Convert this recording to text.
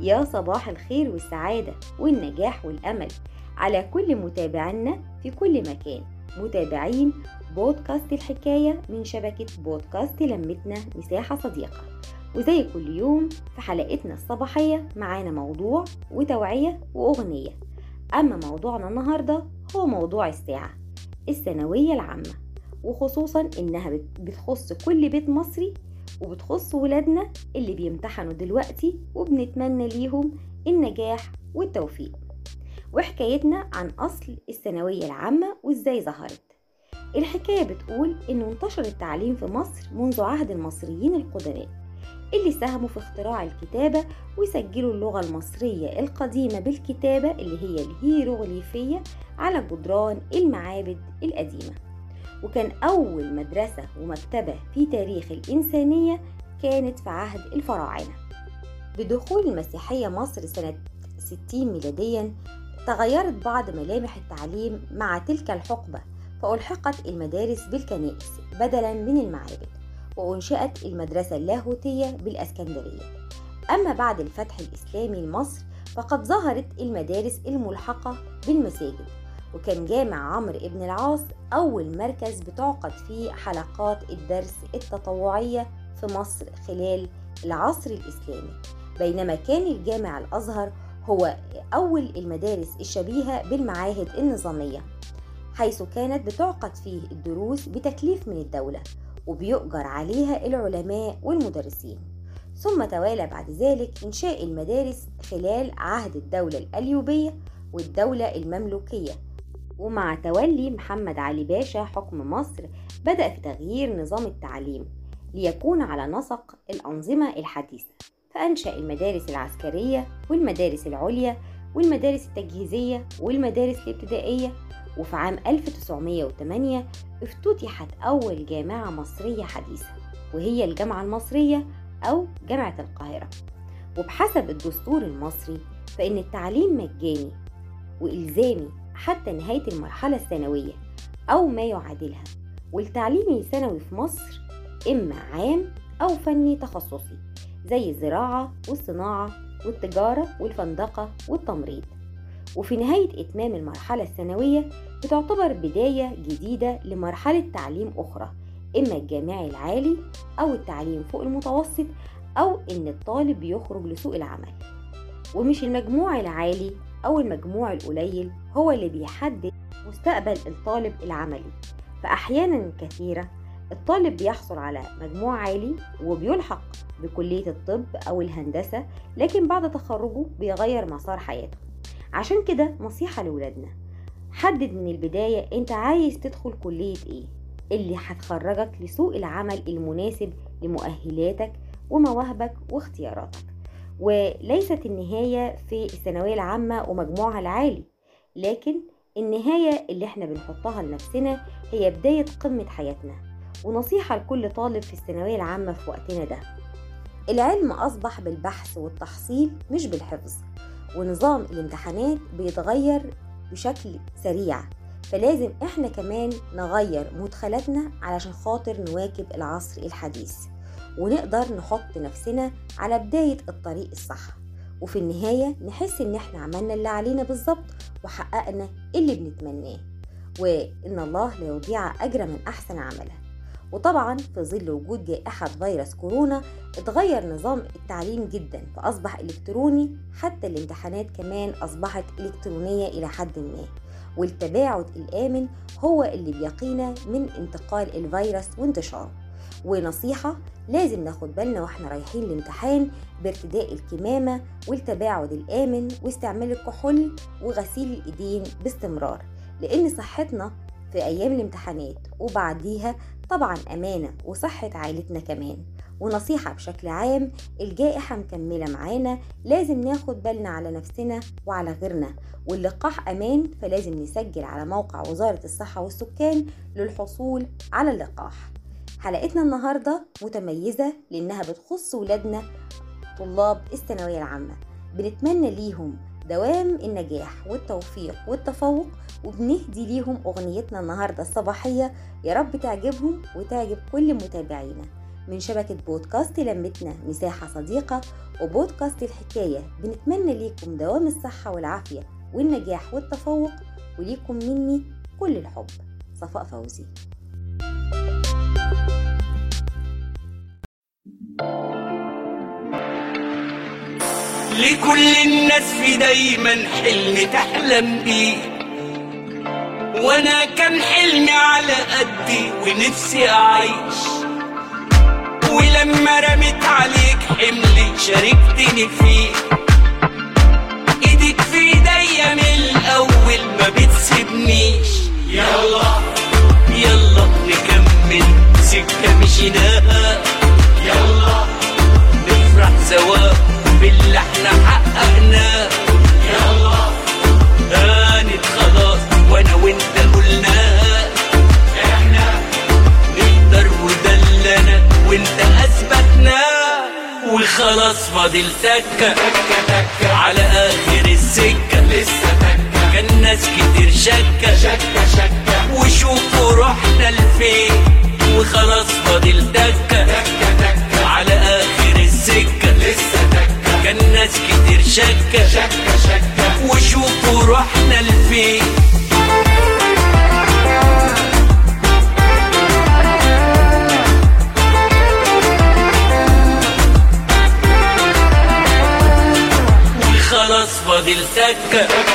يا صباح الخير والسعادة والنجاح والأمل. على كل متابعينا في كل مكان. متابعين بودكاست الحكاية من شبكة بودكاست لمتنا مساحة صديقة. وزي كل يوم في حلقتنا الصباحية معانا موضوع وتوعية وأغنية. أما موضوعنا النهاردة هو موضوع الساعة الثانوية العامة. وخصوصا إنها بتخص كل بيت مصري وبتخص ولادنا اللي بيمتحنوا دلوقتي وبنتمنى ليهم النجاح والتوفيق. وحكايتنا عن أصل الثانوية العامة وإزاي ظهرت. الحكاية بتقول إنه انتشر التعليم في مصر منذ عهد المصريين القدماء اللي ساهموا في اختراع الكتابة وسجلوا اللغة المصرية القديمة بالكتابة اللي هي الهيروغليفية على جدران المعابد القديمة. وكان أول مدرسة ومكتبة في تاريخ الإنسانية كانت في عهد الفراعنة. بدخول المسيحية مصر سنة 60 ميلاديا تغيرت بعض ملامح التعليم مع تلك الحقبة فألحقت المدارس بالكنائس بدلا من المعابد وأنشئت المدرسة اللاهوتية بالأسكندرية. أما بعد الفتح الإسلامي لمصر فقد ظهرت المدارس الملحقة بالمساجد. وكان جامع عمرو بن العاص أول مركز بتعقد فيه حلقات الدرس التطوعية في مصر خلال العصر الإسلامي. بينما كان الجامع الأزهر هو أول المدارس الشبيهة بالمعاهد النظامية حيث كانت بتعقد فيه الدروس بتكليف من الدولة وبيؤجر عليها العلماء والمدرسين. ثم توالى بعد ذلك إنشاء المدارس خلال عهد الدولة الأليوبية والدولة المملوكية. ومع تولي محمد علي باشا حكم مصر بدأ في تغيير نظام التعليم ليكون على نسق الأنظمة الحديثة فأنشأ المدارس العسكرية والمدارس العليا والمدارس التجهيزية والمدارس الابتدائية وفي عام 1908 افتتحت أول جامعة مصرية حديثة وهي الجامعة المصرية أو جامعة القاهرة. وبحسب الدستور المصري فإن التعليم مجاني وإلزامي حتى نهاية المرحلة الثانوية أو ما يعادلها والتعليم الثانوي في مصر إما عام أو فني تخصصي زي الزراعة والصناعة والتجارة والفندقة والتمريض. وفي نهاية إتمام المرحلة الثانوية بتعتبر بداية جديدة لمرحلة تعليم أخرى إما الجامعي العالي أو التعليم فوق المتوسط أو إن الطالب يخرج لسوق العمل. ومش المجموع العالي أو المجموع القليل هو اللي بيحدد مستقبل الطالب العملي. فأحيانا كثيرة الطالب بيحصل على مجموع عالي وبيلحق بكلية الطب أو الهندسة لكن بعد تخرجه بيغير مسار حياته. عشان كده نصيحة لولادنا حدد من البداية أنت عايز تدخل كلية إيه؟ اللي هتخرجك لسوق العمل المناسب لمؤهلاتك ومواهبك واختياراتك. وليست النهاية في الثانوية العامة ومجموعها العالي لكن النهاية اللي إحنا بنحطها لنفسنا هي بداية قمة حياتنا. ونصيحة لكل طالب في الثانوية العامة في وقتنا ده العلم أصبح بالبحث والتحصيل مش بالحفظ ونظام الامتحانات بيتغير بشكل سريع. فلازم إحنا كمان نغير مدخلاتنا علشان خاطر نواكب العصر الحديث. ونقدر نحط نفسنا على بداية الطريق الصح. وفي النهاية نحس إن إحنا عملنا اللي علينا بالظبط وحققنا اللي بنتمناه. وإن الله لا يضيع أجر من أحسن عمله. وطبعا في ظل وجود جائحة فيروس كورونا اتغير نظام التعليم جدا فأصبح إلكتروني حتى الامتحانات كمان أصبحت إلكترونية إلى حد ما. والتباعد الآمن هو اللي بيقينا من انتقال الفيروس وانتشاره. ونصيحة لازم ناخد بالنا وإحنا رايحين الامتحان بارتداء الكمامة والتباعد الآمن واستعمال الكحول وغسيل الإيدين باستمرار لأن صحتنا في أيام الامتحانات وبعديها طبعا أمانة وصحة عائلتنا كمان. ونصيحة بشكل عام الجائحة مكملة معانا لازم ناخد بالنا على نفسنا وعلى غيرنا واللقاح أمان فلازم نسجل على موقع وزارة الصحة والسكان للحصول على اللقاح. حلقتنا النهاردة متميزة لأنها بتخص ولادنا طلاب الثانوية العامة. بنتمنى ليهم دوام النجاح والتوفيق والتفوق وبنهدي ليهم أغنيتنا النهاردة الصباحية. يا رب تعجبهم وتعجب كل متابعينا. من شبكة بودكاست لمتنا مساحة صديقة وبودكاست الحكاية بنتمنى ليكم دوام الصحة والعافية والنجاح والتفوق وليكم مني كل الحب. صفاء فوزي. لكل الناس في دايما حلم تحلم بيه. وأنا كان حلمي على قدي ونفسي أعيش. ولما رميت عليك حملي شاركتني فيه. وخلاص فاضل تكة على آخر السكة. لسه تكة كان ناس كتير شكة. شكة شكة وشوفوا رحنا لفين. وخلاص فاضل تكة على آخر السكة. لسه تكة كان ناس كتير شكة. شكة شكة وشوفوا رحنا لفين. وخلاص فاضل تكة